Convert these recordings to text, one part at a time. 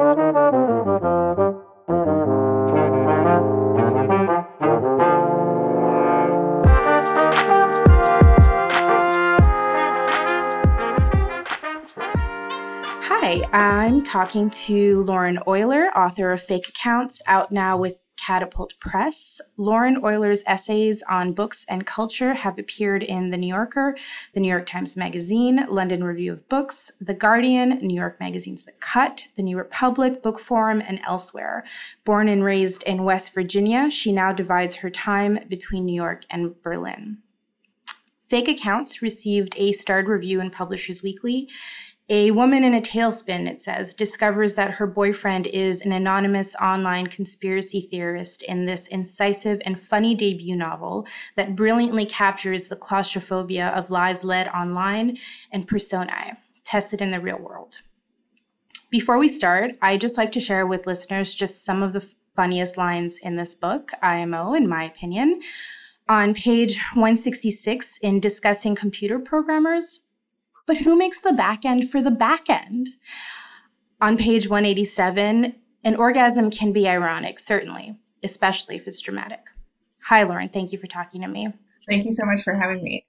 Hi, I'm talking to Lauren Oyler, author of Fake Accounts, out now with Catapult Press. Lauren Oyler's essays on books and culture have appeared in The New Yorker, The New York Times Magazine, London Review of Books, The Guardian, New York Magazine's The Cut, The New Republic, Bookforum, and elsewhere. Born and raised in West Virginia, she now divides her time between New York and Berlin. Fake Accounts received a starred review in Publishers Weekly a woman in a tailspin, it says, discovers that her boyfriend is an anonymous online conspiracy theorist in this incisive and funny debut novel that brilliantly captures the claustrophobia of lives led online and personae, tested in the real world. Before we start, I'd just like to share with listeners just some of the funniest lines in this book, IMO, in my opinion. On page 166, in discussing computer programmers, but who makes the back end for the back end? On page 187, an orgasm can be ironic, certainly, especially if it's dramatic. Hi, Lauren. Thank you for talking to me. Thank you so much for having me.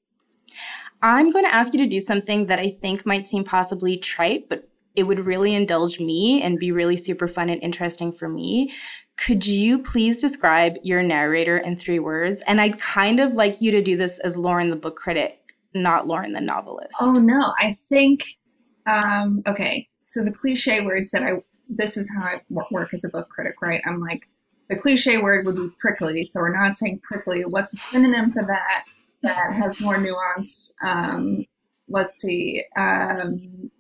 I'm going to ask you to do something that I think might seem possibly trite, but it would really indulge me and be really super fun and interesting for me. Could you please describe your narrator in three words? And I'd kind of like you to do this as Lauren, the book critic, not Lauren the novelist. Oh no, I think um, okay. So the cliche words that I this is how I work as a book critic, right? I'm like the cliche word would be prickly, so we're not saying prickly. What's a synonym for that that has more nuance? Um, let's see. Um,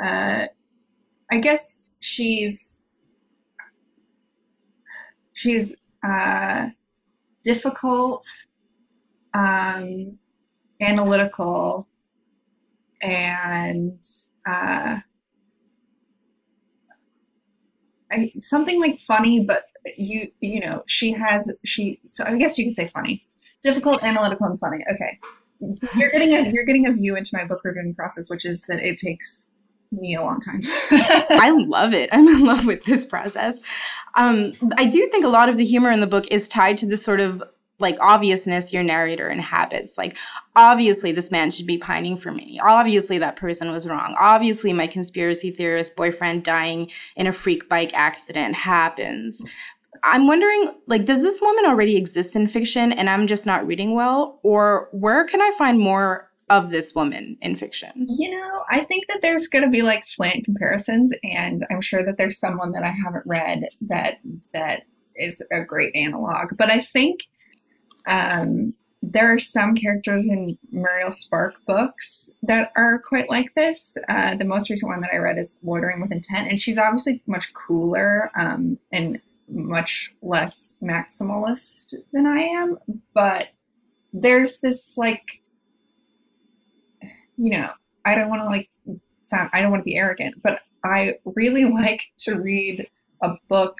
uh, I guess she's she's uh, difficult. Um, analytical and uh, I, something like funny, but you you know she has she so I guess you could say funny, difficult, analytical, and funny. Okay, you're getting a you're getting a view into my book reviewing process, which is that it takes me a long time. I love it. I'm in love with this process. Um, I do think a lot of the humor in the book is tied to this sort of like obviousness your narrator inhabits. Like, obviously, this man should be pining for me. Obviously, that person was wrong. Obviously, my conspiracy theorist boyfriend dying in a freak bike accident happens. I'm wondering, like, does this woman already exist in fiction and I'm just not reading well? Or where can I find more of this woman in fiction? You know, I think that there's going to be like slant comparisons, and I'm sure that there's someone that I haven't read that that is a great analog. But I think um, there are some characters in Muriel Spark books that are quite like this. Uh, the most recent one that I read is Loitering with Intent, and she's obviously much cooler um, and much less maximalist than I am. But there's this like, you know, I don't want to like sound, I don't want to be arrogant, but I really like to read a book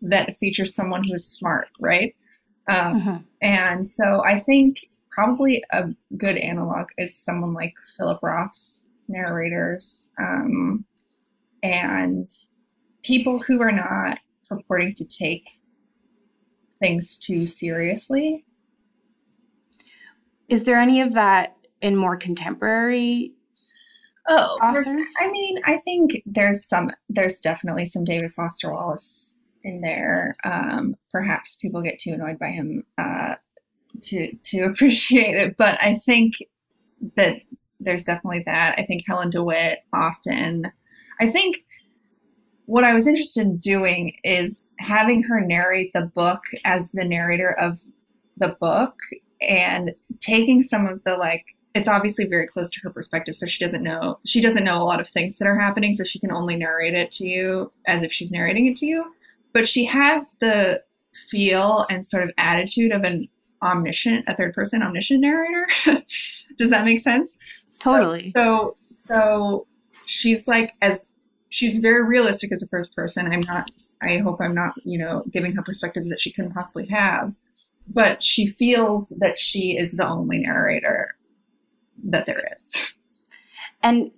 that features someone who's smart, right? Um, mm-hmm. And so I think probably a good analog is someone like Philip Roth's narrators um, and people who are not purporting to take things too seriously. Is there any of that in more contemporary oh, authors? I mean, I think there's some. There's definitely some David Foster Wallace in there. Um, perhaps people get too annoyed by him uh, to to appreciate it, but I think that there's definitely that. I think Helen DeWitt often. I think what I was interested in doing is having her narrate the book as the narrator of the book and taking some of the like it's obviously very close to her perspective so she doesn't know she doesn't know a lot of things that are happening so she can only narrate it to you as if she's narrating it to you but she has the feel and sort of attitude of an omniscient, a third person omniscient narrator. Does that make sense? Totally. So, so she's like as she's very realistic as a first person. I'm not. I hope I'm not, you know, giving her perspectives that she couldn't possibly have. But she feels that she is the only narrator that there is. And,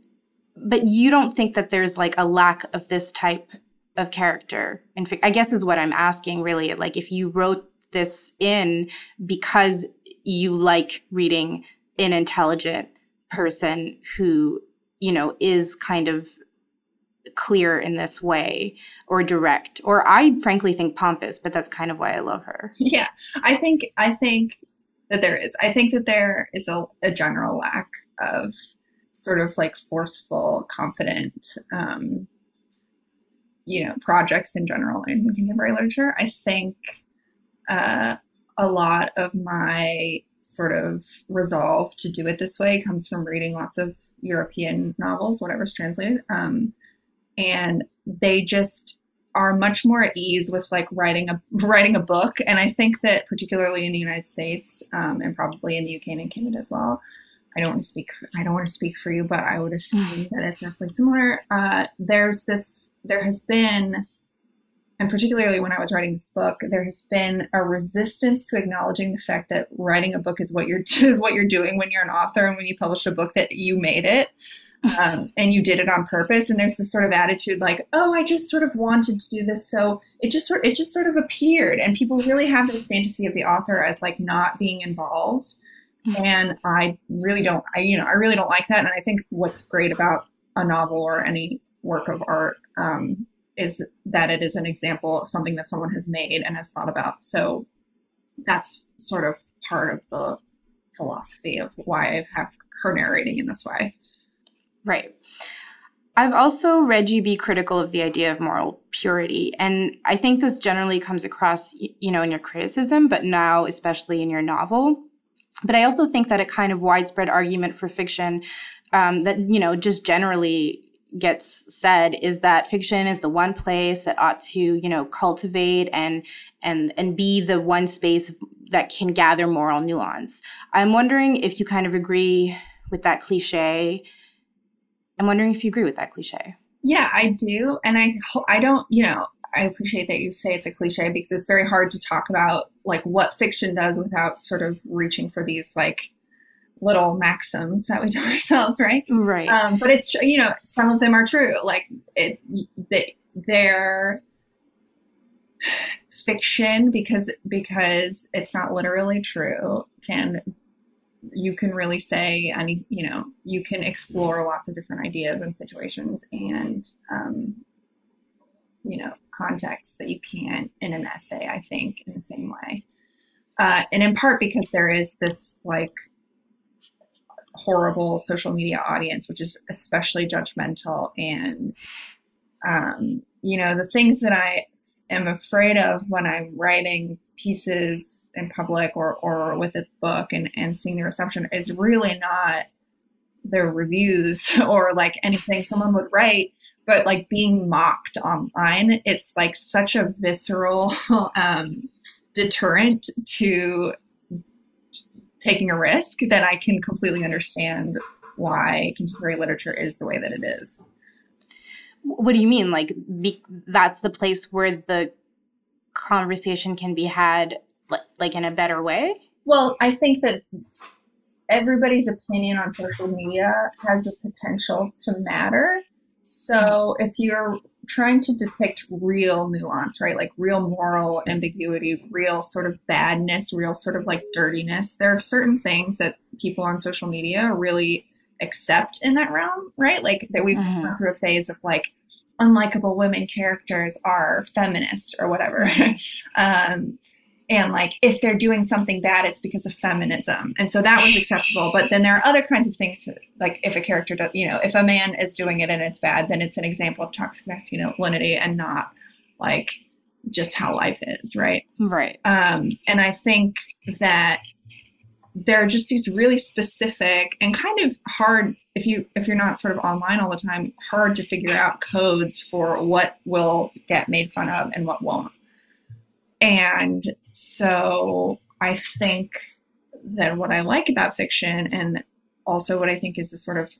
but you don't think that there's like a lack of this type of character and i guess is what i'm asking really like if you wrote this in because you like reading an intelligent person who you know is kind of clear in this way or direct or i frankly think pompous but that's kind of why i love her. Yeah i think i think that there is i think that there is a, a general lack of sort of like forceful confident um, you know projects in general in contemporary literature i think uh, a lot of my sort of resolve to do it this way comes from reading lots of european novels whatever's translated um, and they just are much more at ease with like writing a writing a book. And i think that particularly in the united states um, and probably in the uk and in canada as well i don't want to speak for, i don't want to speak for you but i would assume that it's roughly similar. Uh, there's this there has been and particularly when i was writing this book there has been a resistance to acknowledging the fact that writing a book is what you're is what you're doing when you're an author and when you publish a book that you made it um, and you did it on purpose. And there's this sort of attitude like oh i just sort of wanted to do this. So it just sort it just sort of appeared. And people really have this fantasy of the author as like not being involved. And i really don't i you know i really don't like that and i think what's great about a novel or any work of art um, is that it is an example of something that someone has made and has thought about so that's sort of part of the philosophy of why i have her narrating in this way Right. I've also read you be critical of the idea of moral purity. And I think this generally comes across, you know, in your criticism, but now especially in your novel. But I also think that a kind of widespread argument for fiction um, that, you know, just generally gets said is that fiction is the one place that ought to, you know, cultivate and and and be the one space that can gather moral nuance. I'm wondering if you kind of agree with that cliche I'm wondering if you agree with that cliche. Yeah, I do, and I I don't, you know, I appreciate that you say it's a cliche because it's very hard to talk about like what fiction does without sort of reaching for these like little maxims that we tell ourselves, right? Right. Um, but it's you know some of them are true. Like it, they, they're fiction because because it's not literally true can you can really say any you know you can explore lots of different ideas and situations and um, you know contexts that you can't in an essay i think in the same way. Uh, and in part because there is this like horrible social media audience which is especially judgmental and um, you know the things that i am afraid of when i'm writing pieces in public or, or with a book and, and seeing the reception is really not their reviews or like anything someone would write but like being mocked online it's like such a visceral um, deterrent to taking a risk that i can completely understand why contemporary literature is the way that it is what do you mean like be, that's the place where the conversation can be had like in a better way? Well, I think that everybody's opinion on social media has the potential to matter. So if you're trying to depict real nuance, right? Like real moral ambiguity, real sort of badness, real sort of like dirtiness, there are certain things that people on social media really accept in that realm, right? Like that we've mm-hmm. gone through a phase of like unlikable women characters are feminist or whatever. um, and like if they're doing something bad, it's because of feminism. And so that was acceptable. But then there are other kinds of things like if a character does, you know, if a man is doing it and it's bad, then it's an example of toxic masculinity and not like just how life is, right? Right. Um, and I think that there are just these really specific and kind of hard if you if you're not sort of online all the time hard to figure out codes for what will get made fun of and what won't and so i think that what i like about fiction and also what i think is a sort of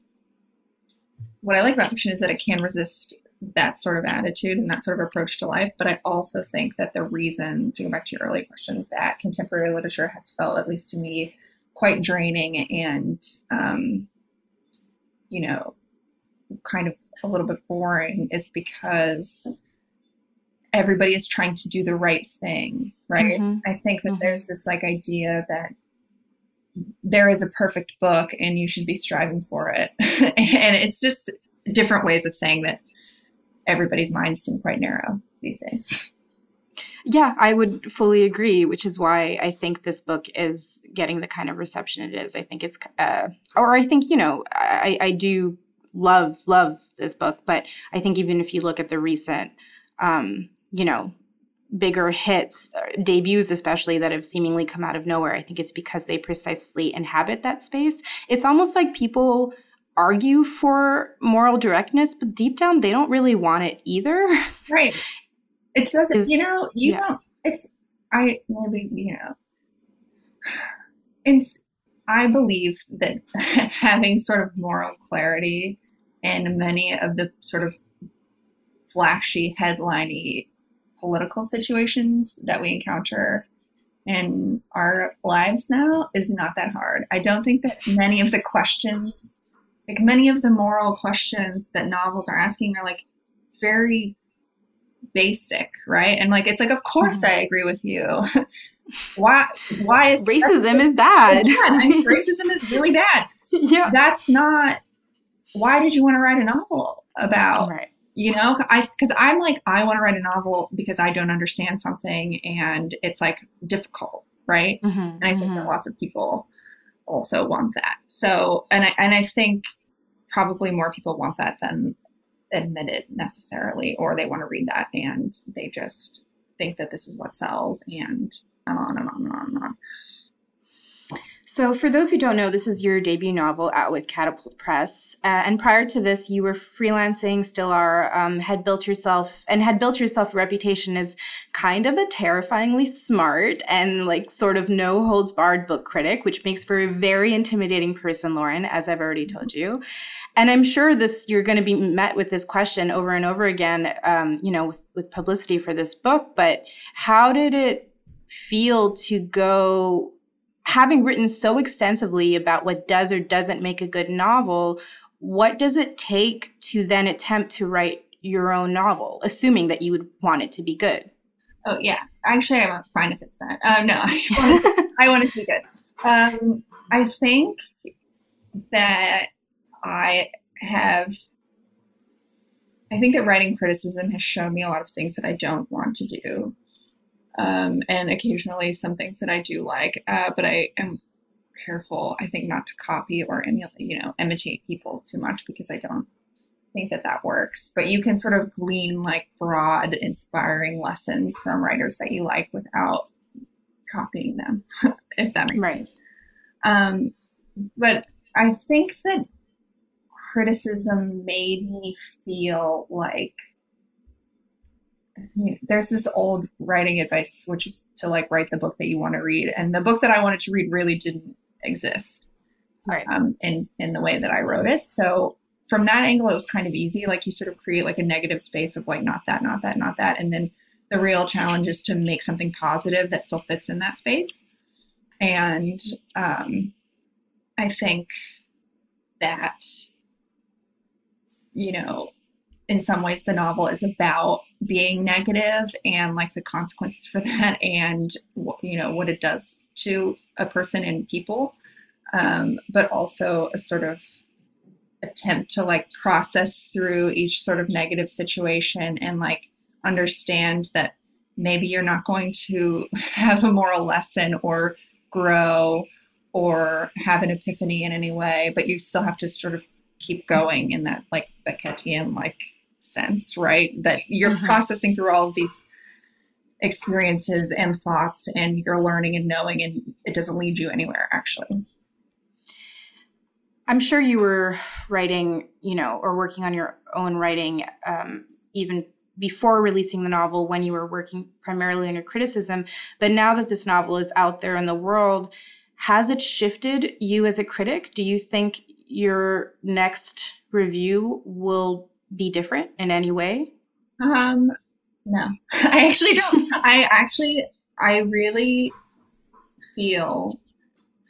what i like about fiction is that it can resist that sort of attitude and that sort of approach to life. But i also think that the reason to go back to your earlier question that contemporary literature has felt at least to me quite draining and um, you know kind of a little bit boring is because everybody is trying to do the right thing, right? Mm-hmm. I think that mm-hmm. there's this like idea that there is a perfect book and you should be striving for it. and it's just different ways of saying that everybody's minds seem quite narrow these days. Yeah, I would fully agree, which is why I think this book is getting the kind of reception it is. I think it's, uh, or I think, you know, I, I do love, love this book, but I think even if you look at the recent, um, you know, bigger hits, uh, debuts especially that have seemingly come out of nowhere, I think it's because they precisely inhabit that space. It's almost like people argue for moral directness, but deep down they don't really want it either. Right. It doesn't, you know, you yeah. don't, it's, I maybe, you know, it's, I believe that having sort of moral clarity in many of the sort of flashy, headliney political situations that we encounter in our lives now is not that hard. I don't think that many of the questions, like many of the moral questions that novels are asking, are like very basic, right? And like it's like, of course mm-hmm. I agree with you. why? Why is racism is bad? bad. I mean, racism is really bad. Yeah, that's not. Why did you want to write a novel about? Right you know i because i'm like i want to write a novel because i don't understand something and it's like difficult right? Mm-hmm, and i think mm-hmm. that lots of people also want that. So and i and i think probably more people want that than admit it necessarily or they want to read that and they just think that this is what sells and on and on and on and on so, for those who don't know, this is your debut novel out with Catapult Press. Uh, and prior to this, you were freelancing, still are, um, had built yourself, and had built yourself a reputation as kind of a terrifyingly smart and like sort of no holds barred book critic, which makes for a very intimidating person, Lauren, as I've already told you. And I'm sure this you're going to be met with this question over and over again, um, you know, with, with publicity for this book. But how did it feel to go having written so extensively about what does or doesn't make a good novel, what does it take to then attempt to write your own novel, assuming that you would want it to be good? Oh yeah, actually, I'm fine if it's bad. Um, no, I want, it, I want it to be good. Um, I think that I have. I think that writing criticism has shown me a lot of things that I don't want to do um, and occasionally some things that I do like. Uh, but I am careful, I think, not to copy or emulate, you know, imitate people too much because I don't think that that works. But you can sort of glean like broad, inspiring lessons from writers that you like without copying them, if that makes right. sense. Um, but I think that criticism made me feel like there's this old writing advice, which is to like write the book that you want to read. And the book that I wanted to read really didn't exist right. um, in, in the way that I wrote it. So from that angle, it was kind of easy. Like you sort of create like a negative space of like, not that, not that, not that. And then the real challenge is to make something positive that still fits in that space. And um, I think that, you know, in some ways the novel is about being negative and like the consequences for that and you know what it does to a person and people. Um, but also a sort of attempt to like process through each sort of negative situation and like understand that maybe you're not going to have a moral lesson or grow or have an epiphany in any way but you still have to sort of keep going in that like Beckettian like sense, right? That you're mm-hmm. processing through all of these experiences and thoughts and you're learning and knowing and it doesn't lead you anywhere actually. I'm sure you were writing, you know, or working on your own writing um, even before releasing the novel when you were working primarily on your criticism. But now that this novel is out there in the world, has it shifted you as a critic? Do you think your next review will be different in any way? Um, no, I actually don't. I actually, I really feel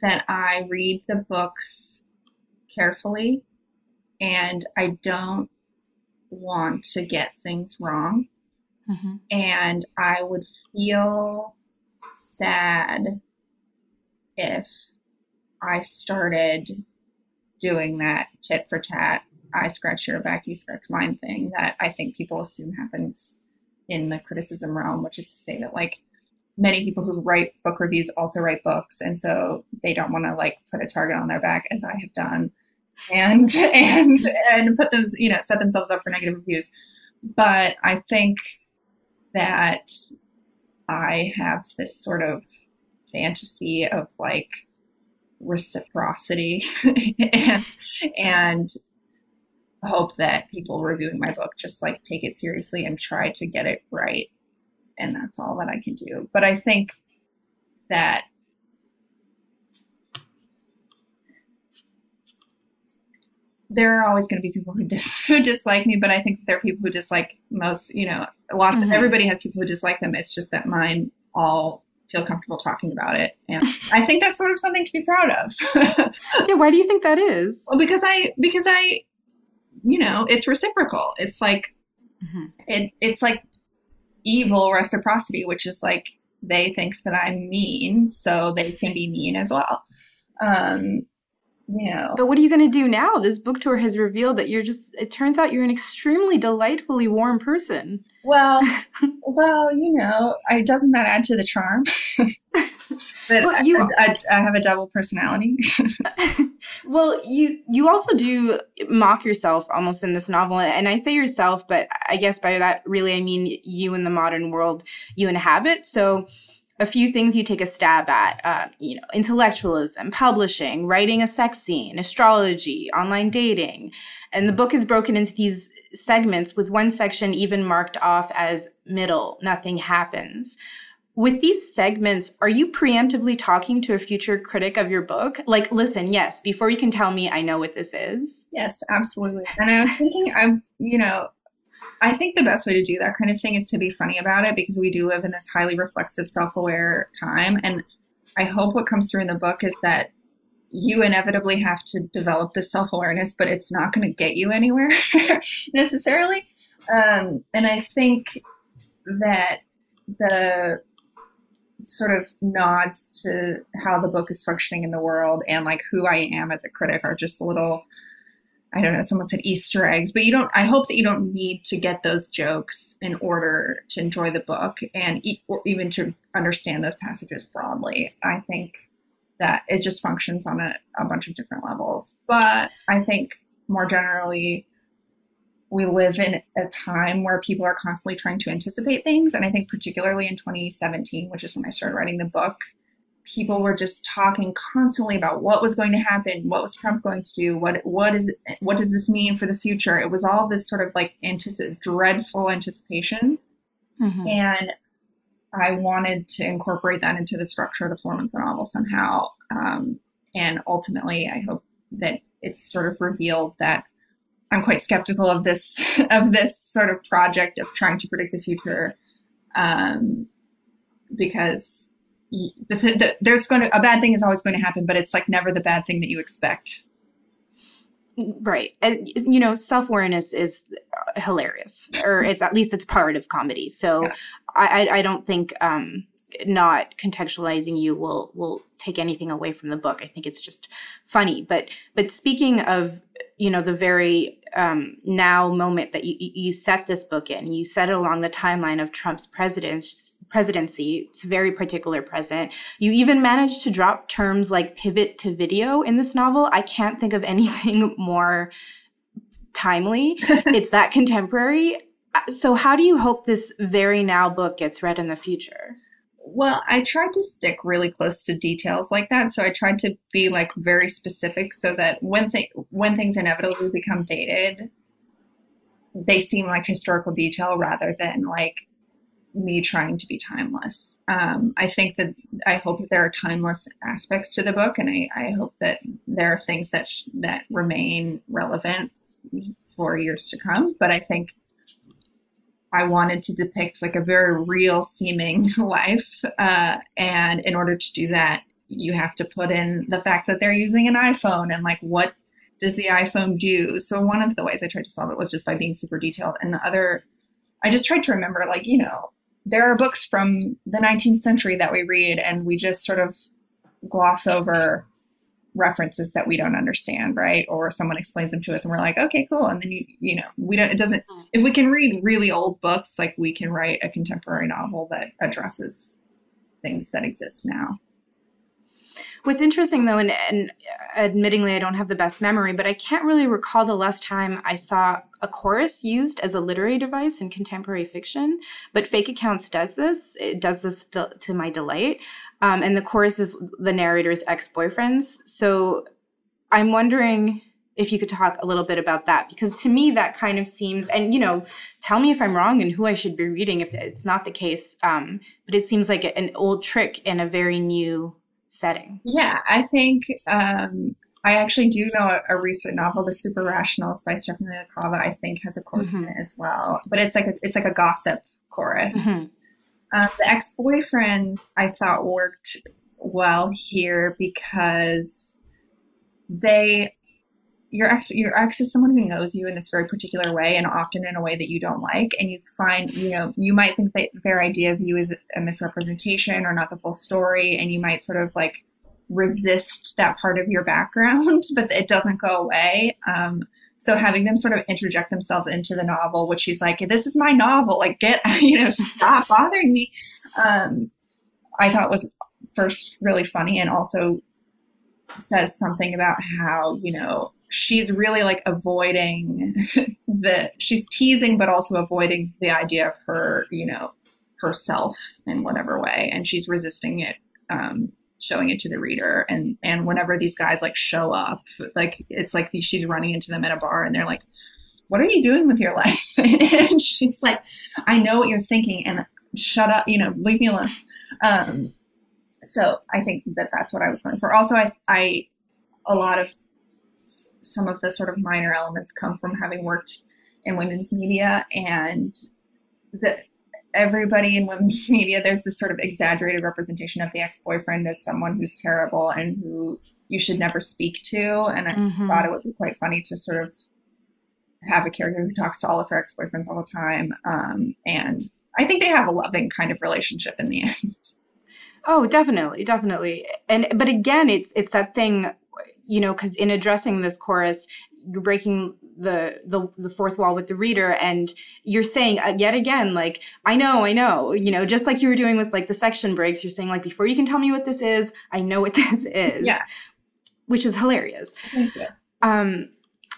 that I read the books carefully and I don't want to get things wrong. Mm-hmm. And I would feel sad if I started doing that tit for tat, I scratch your back, you scratch mine thing that I think people assume happens in the criticism realm, which is to say that like many people who write book reviews also write books, and so they don't want to like put a target on their back as I have done, and and and put them you know set themselves up for negative reviews. But I think that I have this sort of fantasy of like reciprocity and, and hope that people reviewing my book just like take it seriously and try to get it right and that's all that i can do but i think that there are always going to be people who, dis- who dislike me but i think there are people who dislike most you know a lot of mm-hmm. everybody has people who dislike them it's just that mine all feel comfortable talking about it. And I think that's sort of something to be proud of. yeah, why do you think that is? Well, because I because I you know, it's reciprocal. It's like mm-hmm. it it's like evil reciprocity, which is like they think that I'm mean, so they can be mean as well. Um you know. But what are you going to do now? This book tour has revealed that you're just it turns out you're an extremely delightfully warm person. Well, well, you know, I, doesn't that add to the charm? but well, you, I, I, I, have a double personality. well, you you also do mock yourself almost in this novel, and I say yourself, but I guess by that really I mean you in the modern world you inhabit. So a few things you take a stab at uh, you know intellectualism publishing writing a sex scene astrology online dating. And the book is broken into these segments with one section even marked off as middle nothing happens. With these segments are you preemptively talking to a future critic of your book? Like listen yes before you can tell me i know what this is. Yes absolutely. And i was thinking i'm you know I think the best way to do that kind of thing is to be funny about it because we do live in this highly reflexive, self aware time. And I hope what comes through in the book is that you inevitably have to develop this self awareness, but it's not going to get you anywhere necessarily. Um, and I think that the sort of nods to how the book is functioning in the world and like who I am as a critic are just a little I don't know, someone said Easter eggs, but you don't, I hope that you don't need to get those jokes in order to enjoy the book and or even to understand those passages broadly. I think that it just functions on a, a bunch of different levels. But I think more generally, we live in a time where people are constantly trying to anticipate things. And I think, particularly in 2017, which is when I started writing the book, people were just talking constantly about what was going to happen, what was Trump going to do, what what is what does this mean for the future? It was all this sort of like anticip- dreadful anticipation, mm-hmm. and I wanted to incorporate that into the structure of the form of the novel somehow. Um, and ultimately, I hope that it's sort of revealed that I'm quite skeptical of this of this sort of project of trying to predict the future, um, because there's going to a bad thing is always going to happen, but it's like never the bad thing that you expect. Right. And, you know, self awareness is hilarious, or it's at least it's part of comedy. So yeah. I, I don't think um, not contextualizing you will will take anything away from the book. I think it's just funny. But but speaking of you know the very um, now moment that you you set this book in, you set it along the timeline of Trump's president's presidency. It's very particular present. You even managed to drop terms like pivot to video in this novel. I can't think of anything more timely. it's that contemporary. So, how do you hope this very now book gets read in the future? Well, I tried to stick really close to details like that. So I tried to be like very specific so that when th- when things inevitably become dated, they seem like historical detail rather than like me trying to be timeless. Um, I think that I hope that there are timeless aspects to the book, and I, I hope that there are things that sh- that remain relevant for years to come. But I think I wanted to depict like a very real seeming life. Uh, and in order to do that, you have to put in the fact that they're using an iPhone and like what does the iPhone do? So one of the ways I tried to solve it was just by being super detailed. And the other I just tried to remember, like, you know, there are books from the 19th century that we read and we just sort of gloss over references that we don't understand, right? Or someone explains them to us and we're like, okay, cool. And then you, you know, we don't, it doesn't, if we can read really old books, like we can write a contemporary novel that addresses things that exist now. What's interesting though, and, and admittingly, I don't have the best memory, but I can't really recall the last time I saw a chorus used as a literary device in contemporary fiction. But Fake Accounts does this. It does this to, to my delight. Um, and the chorus is the narrator's ex boyfriends. So I'm wondering if you could talk a little bit about that because to me that kind of seems and you know tell me if i'm wrong and who i should be reading if it's not the case um, but it seems like an old trick in a very new setting. Yeah, I think um, I actually do know a, a, recent novel, The Super Rationals by Stephanie LaCava. I think has a chorus mm-hmm. in it as well, but it's like a, it's like a gossip chorus. Mm-hmm. Um, the ex boyfriend I thought worked well here because they your ex your ex is someone who knows you in this very particular way and often in a way that you don't like and you find you know you might think that their idea of you is a misrepresentation or not the full story and you might sort of like resist that part of your background but it doesn't go away. Um, so having them sort of interject themselves into the novel which she's like this is my novel like get you know stop bothering me um, i thought was first really funny and also says something about how you know she's really like avoiding the she's teasing but also avoiding the idea of her you know herself in whatever way and she's resisting it um showing it to the reader. And and whenever these guys like show up like it's like she's running into them at a bar and they're like what are you doing with your life? And she's like i know what you're thinking and shut up you know leave me alone. Um so i think that that's what i was going for. Also i i a lot of some of the sort of minor elements come from having worked in women's media and that everybody in women's media there's this sort of exaggerated representation of the ex-boyfriend as someone who's terrible and who you should never speak to and i mm-hmm. thought it would be quite funny to sort of have a character who talks to all of her ex-boyfriends all the time um, and i think they have a loving kind of relationship in the end oh definitely definitely and but again it's it's that thing you know, because in addressing this chorus, you're breaking the, the the fourth wall with the reader and you're saying uh, yet again like i know i know you know just like you were doing with like the section breaks you're saying like before you can tell me what this is i know what this is yeah. which is hilarious. Thank you. um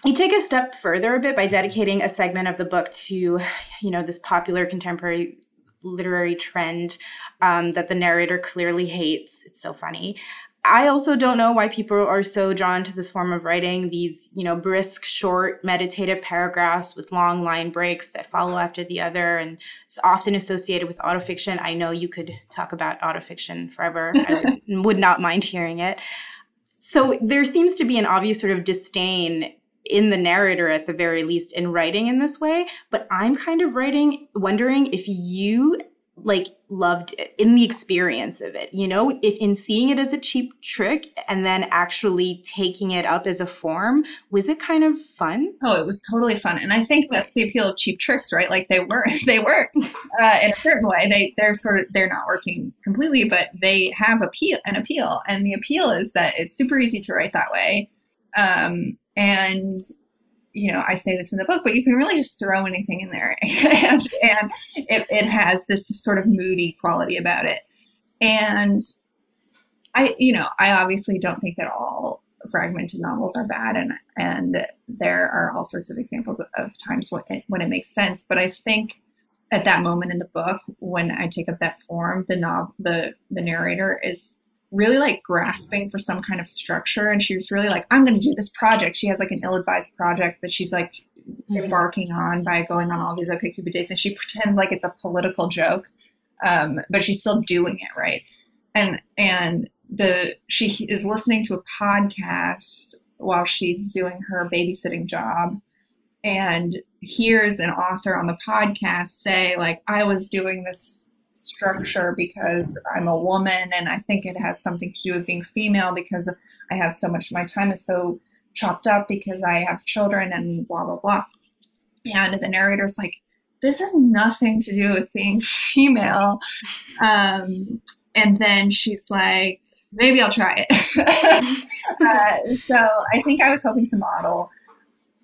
you take a step further a bit by dedicating a segment of the book to you know this popular contemporary literary trend um, that the narrator clearly hates. It's so funny I also don't know why people are so drawn to this form of writing, these, you know, brisk, short, meditative paragraphs with long line breaks that follow after the other. And it's often associated with autofiction. I know you could talk about autofiction forever. I would, would not mind hearing it. So there seems to be an obvious sort of disdain in the narrator at the very least in writing in this way but i'm kind of writing wondering if you like loved it in the experience of it you know? If in seeing it as a cheap trick and then actually taking it up as a form was it kind of fun? Oh it was totally fun and i think that's the appeal of cheap tricks right? Like they work they work uh, in a certain way. They they're sort of they're not working completely but they have appeal an appeal and the appeal is that it's super easy to write that way um, and you know, I say this in the book, but you can really just throw anything in there, and, and it, it has this sort of moody quality about it. And I, you know, I obviously don't think that all fragmented novels are bad, and and there are all sorts of examples of, times when it, when it makes sense. But I think at that moment in the book, when I take up that form, the novel, the the narrator is really like grasping for some kind of structure and she was really like i'm going to do this project she has like an ill-advised project that she's like mm-hmm. embarking on by going on all these okay OkCupid dates and she pretends like it's a political joke um, but she's still doing it right and and the she is listening to a podcast while she's doing her babysitting job and hears an author on the podcast say like i was doing this structure because I'm a woman and I think it has something to do with being female because I have so much my time is so chopped up because I have children and blah blah blah. And the narrator's like, this has nothing to do with being female. Um, and then she's like, maybe I'll try it. uh, so I think I was hoping to model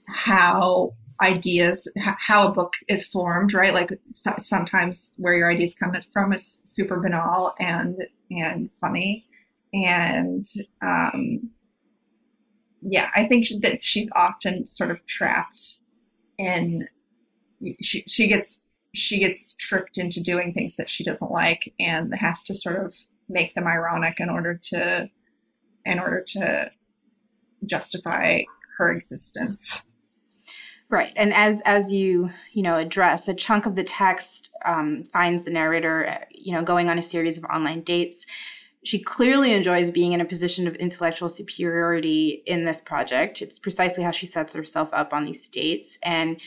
how ideas, how a book is formed, right? Like sometimes where your ideas come from is super banal and and funny, and um, yeah, I think that she's often sort of trapped in. She she gets she gets tricked into doing things that she doesn't like and has to sort of make them ironic in order to in order to justify her existence right and as as you you know address a chunk of the text um, finds the narrator you know going on a series of online dates she clearly enjoys being in a position of intellectual superiority in this project. It's precisely how she sets herself up on these dates. And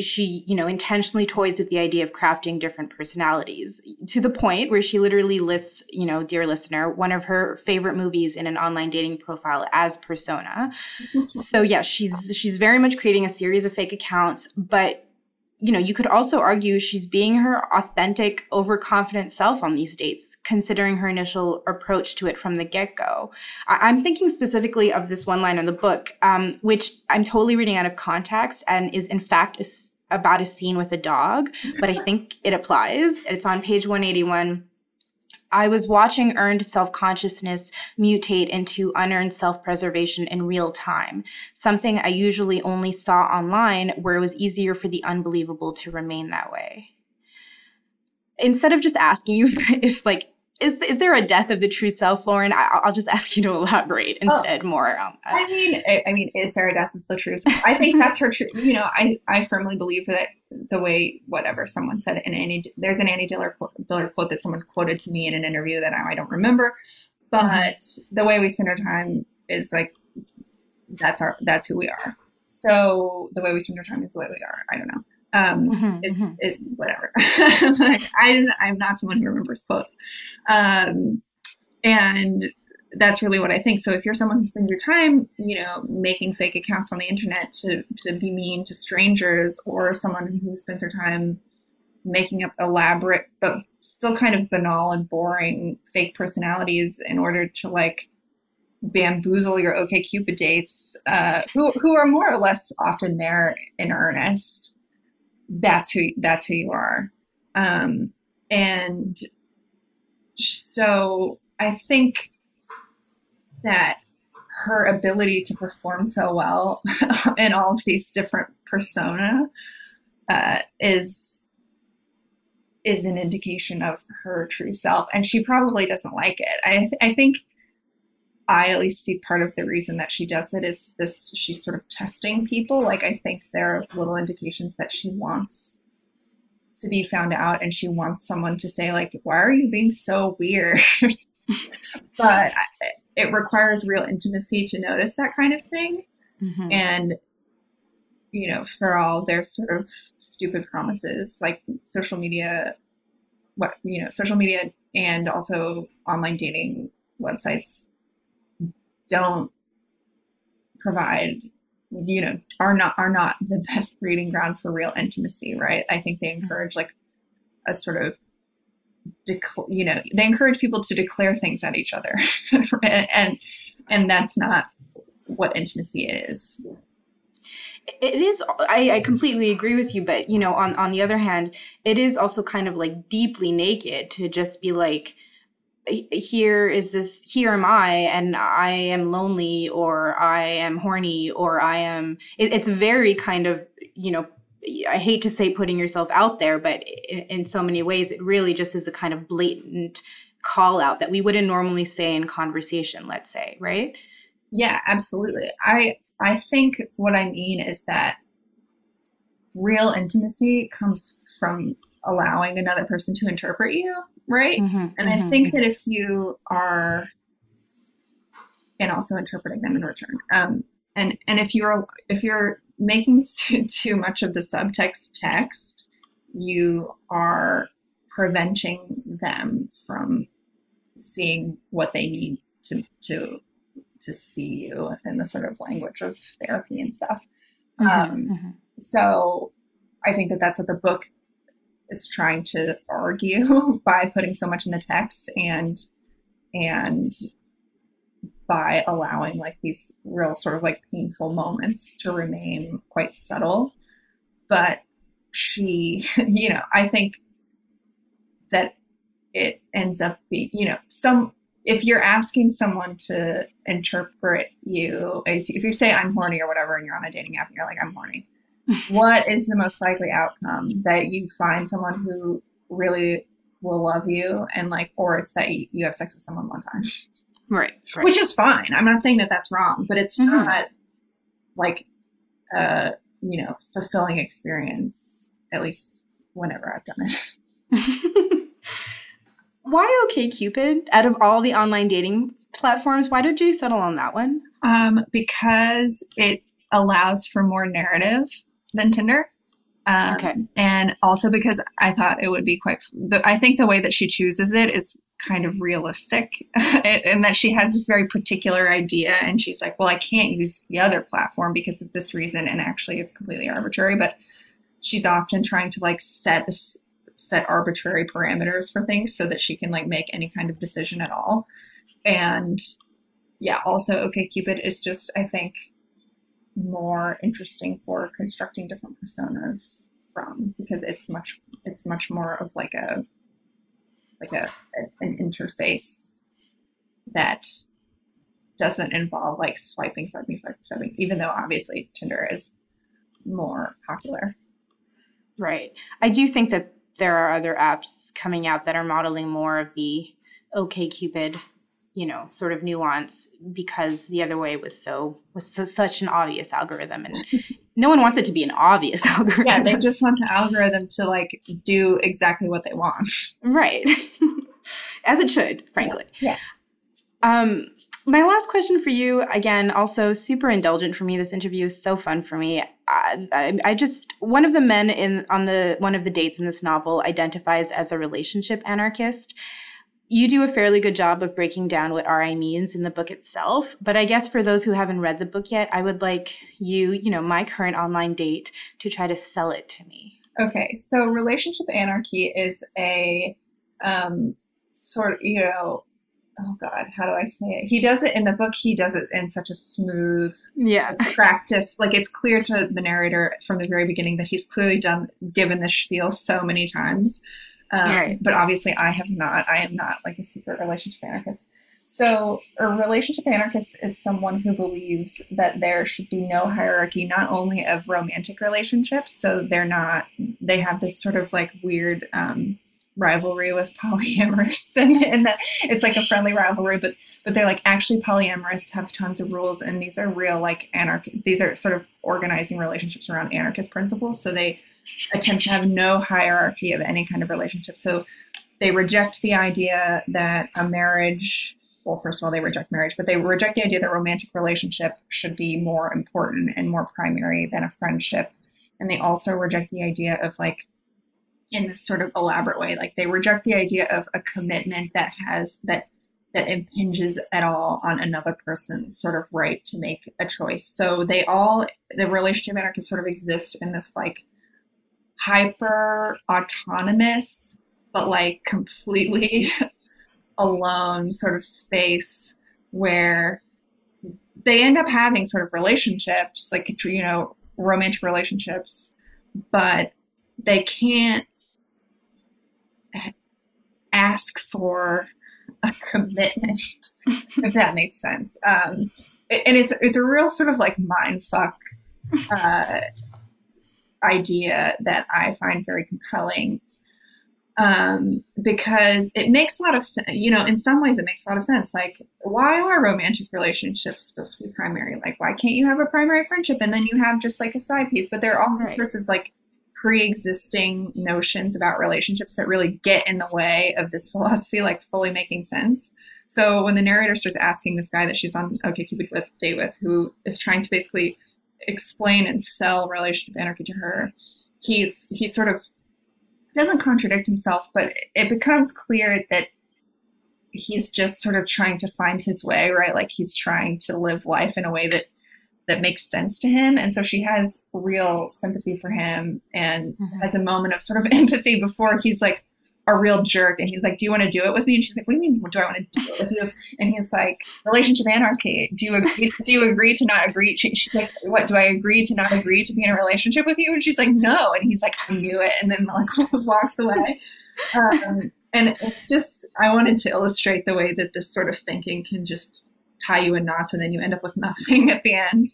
she, you know, intentionally toys with the idea of crafting different personalities to the point where she literally lists, you know, dear listener, one of her favorite movies in an online dating profile as persona. so yeah, she's she's very much creating a series of fake accounts, but you know, you could also argue she's being her authentic, overconfident self on these dates, considering her initial approach to it from the get go. I- am thinking specifically of this one line in the book, um, which I'm totally reading out of context and is, in fact, a, about a scene with a dog, but I think it applies. It's on page 181. I was watching earned self consciousness mutate into unearned self preservation in real time, something I usually only saw online where it was easier for the unbelievable to remain that way. Instead of just asking you if, if like, is, is there a death of the true self, Lauren? I, will just ask you to elaborate oh. instead oh, more. Um, I mean, I, I, mean, is there a death of the true self? I think that's her true. You know, I, I firmly believe that the way whatever someone said in Annie there's an Annie Dillard quote, Dillard quote that someone quoted to me in an interview that I don't remember, but mm-hmm. the way we spend our time is like that's our that's who we are. So the way we spend our time is the way we are. I don't know. Um, mm-hmm, it's mm-hmm. It, whatever. like, I I'm not someone who remembers quotes, um, and that's really what I think. So if you're someone who spends your time, you know, making fake accounts on the internet to, to be mean to strangers, or someone who spends their time making up elaborate but still kind of banal and boring fake personalities in order to like bamboozle your OkCupid dates, uh, who who are more or less often there in earnest. That's who that's who you are, um, and so I think that her ability to perform so well in all of these different persona uh, is is an indication of her true self. And she probably doesn't like it. I, th- I think i at least see part of the reason that she does it is this she's sort of testing people like i think there are little indications that she wants to be found out and she wants someone to say like why are you being so weird but it requires real intimacy to notice that kind of thing. Mm-hmm. And, you know, for all their sort of stupid promises, like social media, what, you know, social media and also online dating websites don't provide you know are not are not the best breeding ground for real intimacy right i think they encourage like a sort of declare, you know, they encourage people to declare things at each other, and and that's not what intimacy is. It is. I, I completely agree with you, but you know, on on the other hand, it is also kind of like deeply naked to just be like, here is this here am i and i am lonely or i am horny or i am it, it's very kind of you know I hate to say putting yourself out there, but in, in, so many ways, it really just is a kind of blatant call out that we wouldn't normally say in conversation, let's say, right? Yeah, absolutely. I I think what I mean is that real intimacy comes from allowing another person to interpret you, right? Mm-hmm, and mm-hmm, I think mm-hmm. that if you are and also interpreting them in return. Um, and and if you're if you're making too, too much of the subtext text, you are preventing them from seeing what they need to to to see you in the sort of language of therapy and stuff. Mm-hmm, um, mm-hmm. So I think that that's what the book is trying to argue by putting so much in the text and and by allowing like these real sort of like painful moments to remain quite subtle. But she you know i think that it ends up being you know some if you're asking someone to interpret you if you say i'm horny or whatever and you're on a dating app and you're like i'm horny what is the most likely outcome that you find someone who really will love you and like or it's that you have sex with someone one time? Right, right. which is fine. I'm not saying that that's wrong but it's mm-hmm. not like a you know fulfilling experience at least whenever i've done it. Why OkCupid? Out of all the online dating platforms why did you settle on that one? Um because it allows for more narrative than Tinder. Um, okay. And also because I thought it would be quite, the, I think the way that she chooses it is kind of realistic and that she has this very particular idea and she's like, well, I can't use the other platform because of this reason. And actually it's completely arbitrary, but she's often trying to like set set arbitrary parameters for things so that she can like make any kind of decision at all. And yeah, also OkCupid is just I think more interesting for constructing different personas from because it's much it's much more of like a like a, a an interface that doesn't involve like swiping, swiping, swiping, swiping, even though obviously Tinder is more popular. Right. I do think that there are other apps coming out that are modeling more of the OkCupid you know sort of nuance because the other way was so was so, such an obvious algorithm and no one wants it to be an obvious algorithm. Yeah they just want the algorithm to like do exactly what they want. Right. As it should frankly. Yeah, yeah. um my last question for you again also super indulgent for me. This interview is so fun for me. I, I, I, just one of the men in on the one of the dates in this novel identifies as a relationship anarchist you do a fairly good job of breaking down what RI means in the book itself. But I guess for those who haven't read the book yet, I would like you, you know, my current online date, to try to sell it to me. Okay. So relationship anarchy is a um, sort of, you know, oh God, how do I say it? He does it in the book, he does it in such a smooth yeah. practice. Like it's clear to the narrator from the very beginning that he's clearly done given this spiel so many times um, right. But obviously, I have not. I am not like a secret relationship anarchist. So, a relationship anarchist is someone who believes that there should be no hierarchy, not only of romantic relationships. So they're not. They have this sort of like weird um, rivalry with polyamorous, and, and that it's like a friendly rivalry. But but they're like actually polyamorous have tons of rules, and these are real like anarch. These are sort of organizing relationships around anarchist principles. So they attempt to have no hierarchy of any kind of relationship. So they reject the idea that a marriage, well, first of all, they reject marriage, but they reject the idea that romantic relationship should be more important and more primary than a friendship. And they also reject the idea of like, in this sort of elaborate way, like they reject the idea of a commitment that has that that impinges at all on another person's sort of right to make a choice. So they all the relationship anarchists sort of exist in this like hyper autonomous, but like completely alone sort of space where they end up having sort of relationships, like, you know, romantic relationships, but they can't ask for a commitment, if that makes sense. Um, and it's it's a real sort of like mind fuck uh, idea that I find very compelling um, because it makes a lot of sense. You know, in some ways, it makes a lot of sense. Like, why are romantic relationships supposed to be primary? Like, why can't you have a primary friendship and then you have just like a side piece? But there are all right. sorts of like pre-existing notions about relationships that really get in the way of this philosophy, like fully making sense. So when the narrator starts asking this guy that she's on OkCupid with date with, who is trying to basically explain and sell relationship anarchy to her, he's he sort of doesn't contradict himself, but it becomes clear that he's just sort of trying to find his way, right? Like he's trying to live life in a way that that makes sense to him and so she has real sympathy for him and mm-hmm. has a moment of sort of empathy before he's like a real jerk and he's like do you want to do it with me? And she's like what do you mean do i want to do it with you? And he's like relationship anarchy. Do you agree do you agree to not agree? She, she's like what do i agree to not agree to be in a relationship with you? And she's like no. And he's like i knew it. And then like walks away. Um, and it's just i wanted to illustrate the way that this sort of thinking can just tie you in knots and then you end up with nothing at the end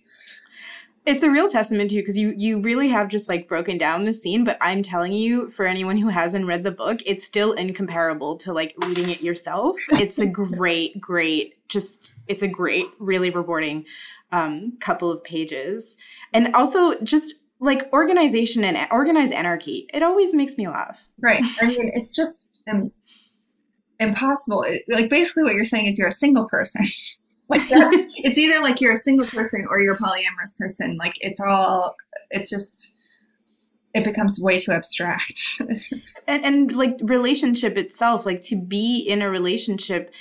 it's a real testament to you because you you really have just like broken down the scene but i'm telling you for anyone who hasn't read the book it's still incomparable to like reading it yourself. It's a great great just it's a great really rewarding um, couple of pages. And also just like organization and organized anarchy. It always makes me laugh. Right. I mean it's just um, impossible. Like basically what you're saying is you're a single person like it's either like you're a single person or you're a polyamorous person. Like it's all it's just it becomes way too abstract. and, and like relationship itself, like to be in a relationship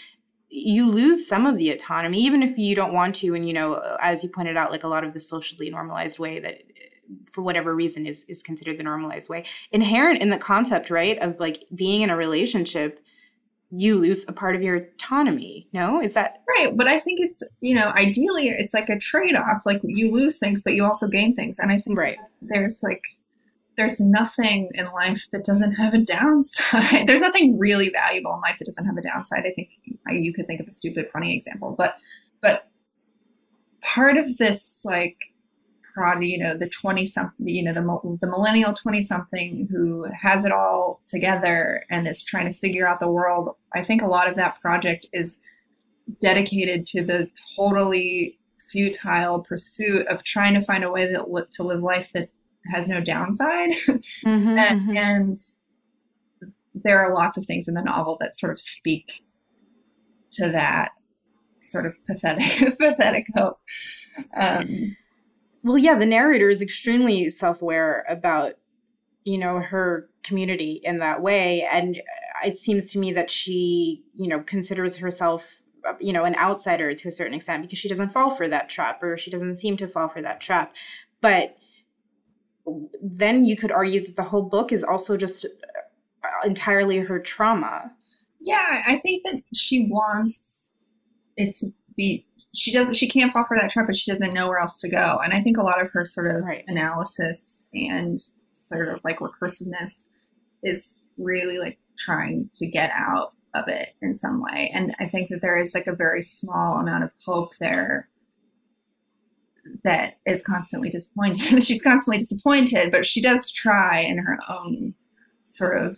you lose some of the autonomy even if you don't want to and you know as you pointed out like a lot of the socially normalized way that for whatever reason is is considered the normalized way inherent in the concept right of like being in a relationship you lose a part of your autonomy. No, is that right? But I think it's you know ideally it's like a trade off. Like you lose things, but you also gain things. And I think right there's like there's nothing in life that doesn't have a downside. there's nothing really valuable in life that doesn't have a downside. I think you could think of a stupid, funny example, but but part of this like prod, you know, the 20 something, you know, the, the millennial 20 something who has it all together and is trying to figure out the world. I think a lot of that project is dedicated to the totally futile pursuit of trying to find a way that, to live life that has no downside. Mm-hmm, and, mm-hmm. and there are lots of things in the novel that sort of speak to that sort of pathetic, pathetic hope. Um, well, yeah, the narrator is extremely self aware about, you know, her community in that way. And it seems to me that she, you know, considers herself, you know, an outsider to a certain extent because she doesn't fall for that trap or she doesn't seem to fall for that trap. But then you could argue that the whole book is also just uh, entirely her trauma. Yeah, I think that she wants it to be she doesn't she can't fall for that trap but she doesn't know where else to go. And i think a lot of her sort of right. analysis and sort of like recursiveness is really like trying to get out of it in some way. And i think that there is like a very small amount of hope there that is constantly disappointed. She's constantly disappointed but she does try in her own sort of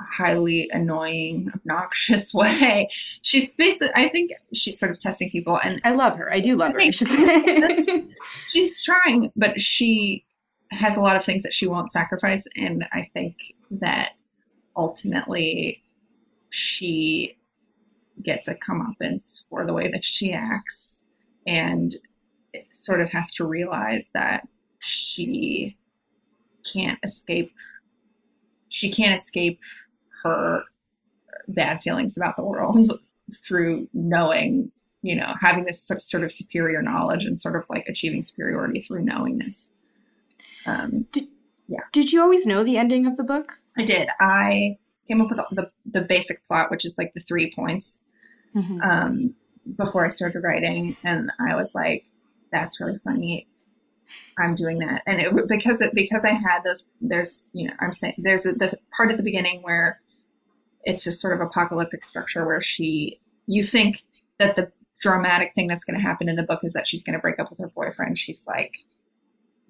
highly annoying, obnoxious way. She's basically, I think she's sort of testing people. And I love her. I do love I her. she's, she's trying, but she has a lot of things that she won't sacrifice. And I think that ultimately she gets a comeuppance for the way that she acts and sort of has to realize that she can't escape she can't escape her bad feelings about the world through knowing, you know, having this sort of superior knowledge and sort of like achieving superiority through knowingness. Um, did, yeah. Did you always know the ending of the book? I did. I came up with the, the basic plot, which is like the three points mm-hmm. um, before I started writing. And I was like, that's really funny. I'm doing that. And it, because it, because I had those, there's, you know, I'm saying there's a, the part at the beginning where it's this sort of apocalyptic structure where she you think that the dramatic thing that's going to happen in the book is that she's going to break up with her boyfriend. She's like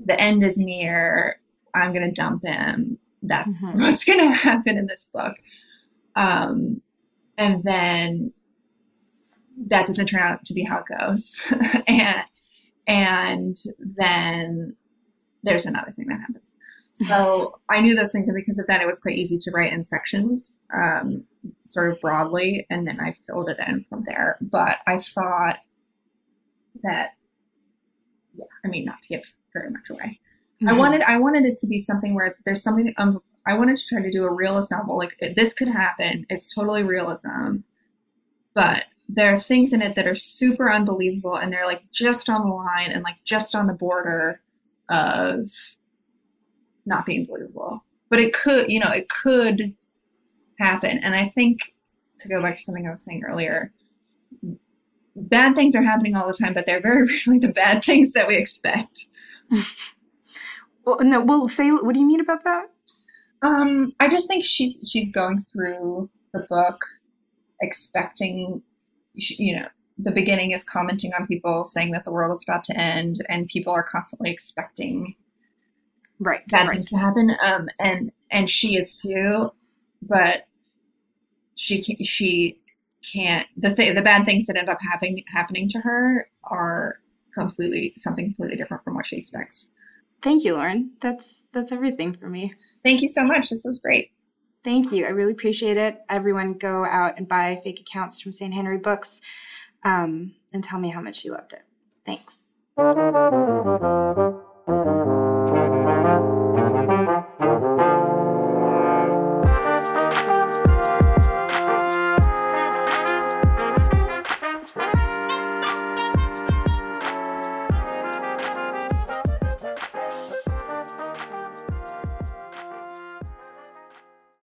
the end is near. I'm going to dump him. That's mm-hmm. what's going to happen in this book. Um, and then that doesn't turn out to be how it goes. And and then there's another thing that happens so I knew those things, and because of that, it was quite easy to write in sections, um, sort of broadly, and then I filled it in from there. But I thought that, yeah, I mean, not to give very much away. Mm-hmm. I wanted, I wanted it to be something where there's something. Um, I wanted to try to do a realist novel. Like this could happen. It's totally realism, but there are things in it that are super unbelievable and they're like just on the line and like just on the border of not being believable. But it could, you know, it could happen. And I think to go back to something I was saying earlier, bad things are happening all the time, but they're very rarely the bad things that we expect. well, no, well, say what do you mean about that? Um, I just think she's she's going through the book expecting, you know, the beginning is commenting on people saying that the world is about to end, and people are constantly expecting right bad right. things to happen. Um, and and she is too, but she can, she can't the th- the bad things that end up happening happening to her are completely something completely different from what she expects. Thank you, Lauren. That's that's everything for me. Thank you so much. This was great. Thank you. I really appreciate it. Everyone, go out and buy fake accounts from St. Henry Books, um, and tell me how much you loved it. Thanks.